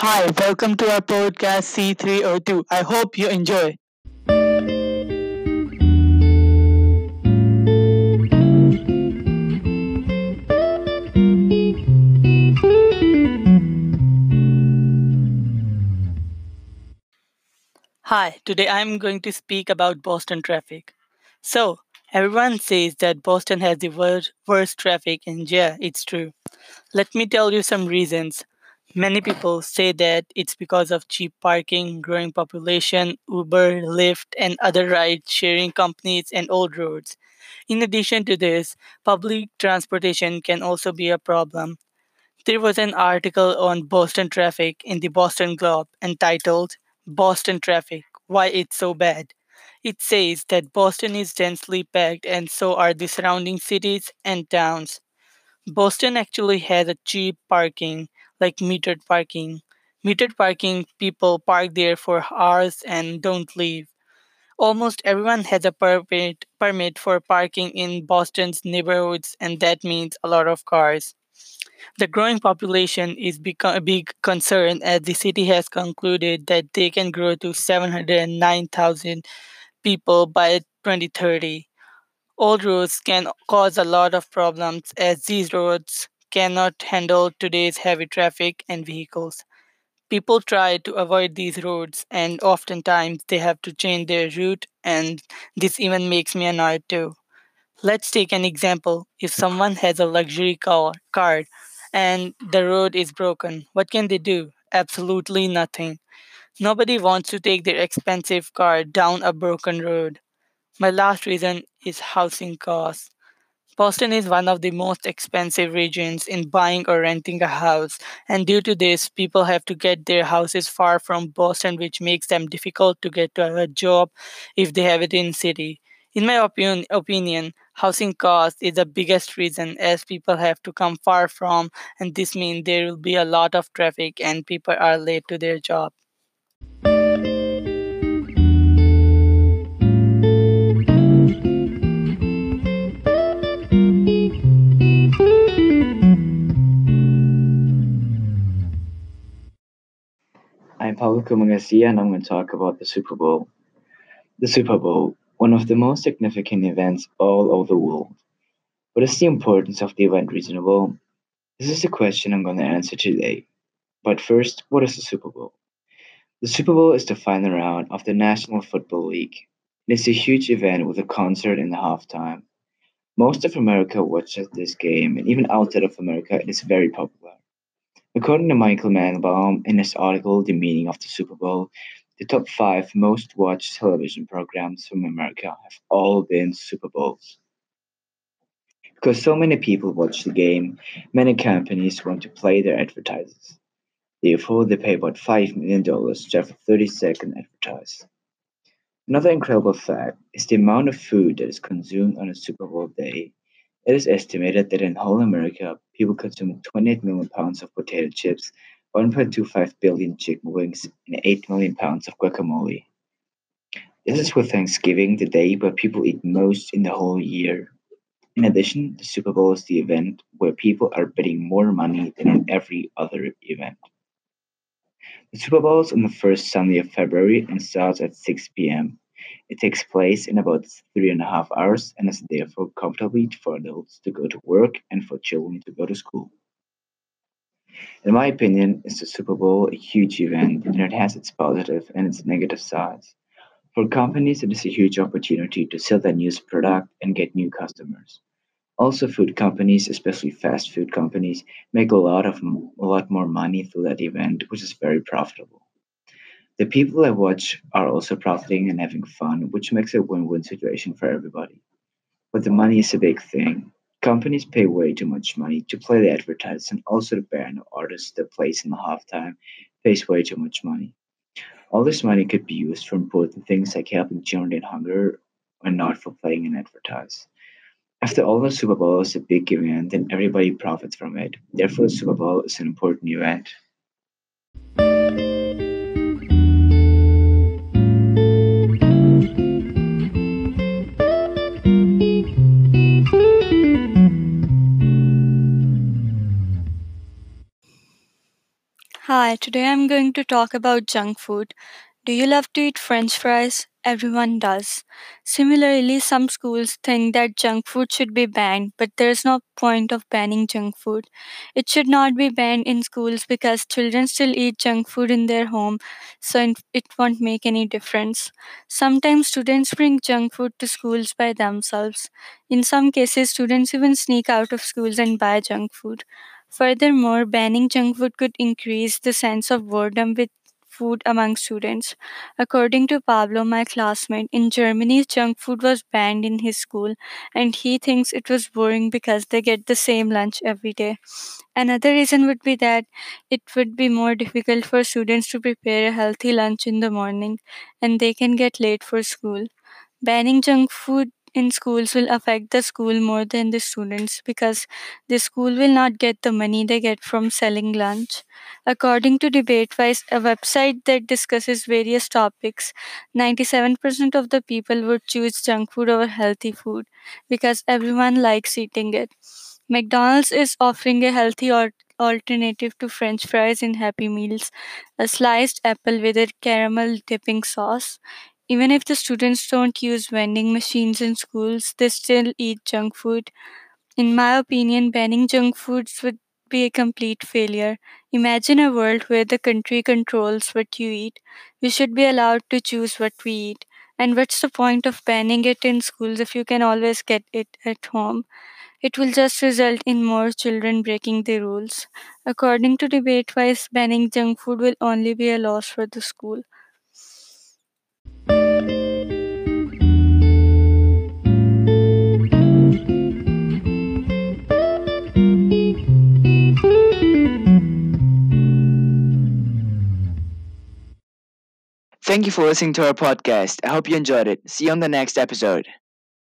Hi, welcome to our podcast C302. I hope you enjoy. Hi, today I'm going to speak about Boston traffic. So, everyone says that Boston has the wor- worst traffic, and yeah, it's true. Let me tell you some reasons. Many people say that it's because of cheap parking, growing population, Uber, Lyft, and other ride sharing companies, and old roads. In addition to this, public transportation can also be a problem. There was an article on Boston traffic in the Boston Globe entitled Boston Traffic Why It's So Bad. It says that Boston is densely packed and so are the surrounding cities and towns. Boston actually has a cheap parking, like metered parking. Metered parking, people park there for hours and don't leave. Almost everyone has a permit, permit for parking in Boston's neighborhoods, and that means a lot of cars. The growing population is a big concern as the city has concluded that they can grow to 709,000 people by 2030. Old roads can cause a lot of problems as these roads cannot handle today's heavy traffic and vehicles. People try to avoid these roads and oftentimes they have to change their route and this even makes me annoyed too. Let's take an example. If someone has a luxury car, and the road is broken, what can they do? Absolutely nothing. Nobody wants to take their expensive car down a broken road. My last reason is housing costs. Boston is one of the most expensive regions in buying or renting a house, and due to this, people have to get their houses far from Boston, which makes them difficult to get to a job if they have it in city. In my opinion, opinion, housing cost is the biggest reason as people have to come far from, and this means there will be a lot of traffic and people are late to their job. Paulo Kumangasia and I'm going to talk about the Super Bowl. The Super Bowl, one of the most significant events all over the world. What is the importance of the event reasonable? This is the question I'm going to answer today. But first, what is the Super Bowl? The Super Bowl is the final round of the National Football League. It's a huge event with a concert in the halftime. Most of America watches this game, and even outside of America, it is very popular. According to Michael Mandelbaum in his article The Meaning of the Super Bowl, the top five most watched television programs from America have all been Super Bowls. Because so many people watch the game, many companies want to play their advertisers. Therefore, they pay about $5 million have a 30 second advertise. Another incredible fact is the amount of food that is consumed on a Super Bowl day. It is estimated that in whole America, people consume 28 million pounds of potato chips, 1.25 billion chicken wings, and 8 million pounds of guacamole. This is with Thanksgiving, the day where people eat most in the whole year. In addition, the Super Bowl is the event where people are betting more money than on every other event. The Super Bowl is on the first Sunday of February and starts at 6 p.m. It takes place in about three and a half hours and is therefore comfortably for adults to go to work and for children to go to school. In my opinion, is the Super Bowl a huge event and it has its positive and its negative sides. For companies, it is a huge opportunity to sell their newest product and get new customers. Also, food companies, especially fast food companies, make a lot of a lot more money through that event, which is very profitable. The people I watch are also profiting and having fun, which makes a win-win situation for everybody. But the money is a big thing. Companies pay way too much money to play the advertisers, and also the band or artist that plays in the halftime pays way too much money. All this money could be used for important things like helping children in hunger and not for playing an advertise. After all, the Super Bowl is a big event and everybody profits from it. Therefore, the Super Bowl is an important event. Hi, today I'm going to talk about junk food. Do you love to eat french fries? Everyone does. Similarly, some schools think that junk food should be banned, but there's no point of banning junk food. It should not be banned in schools because children still eat junk food in their home, so it it won't make any difference. Sometimes students bring junk food to schools by themselves. In some cases, students even sneak out of schools and buy junk food. Furthermore, banning junk food could increase the sense of boredom with food among students. According to Pablo, my classmate, in Germany, junk food was banned in his school, and he thinks it was boring because they get the same lunch every day. Another reason would be that it would be more difficult for students to prepare a healthy lunch in the morning, and they can get late for school. Banning junk food in schools will affect the school more than the students because the school will not get the money they get from selling lunch. According to DebateWise, a website that discusses various topics, 97% of the people would choose junk food over healthy food because everyone likes eating it. McDonald's is offering a healthy al- alternative to French fries in Happy Meals, a sliced apple with a caramel dipping sauce. Even if the students don't use vending machines in schools, they still eat junk food. In my opinion, banning junk foods would be a complete failure. Imagine a world where the country controls what you eat. We should be allowed to choose what we eat. And what's the point of banning it in schools if you can always get it at home? It will just result in more children breaking the rules. According to DebateWise, banning junk food will only be a loss for the school. Thank you for listening to our podcast. I hope you enjoyed it. See you on the next episode.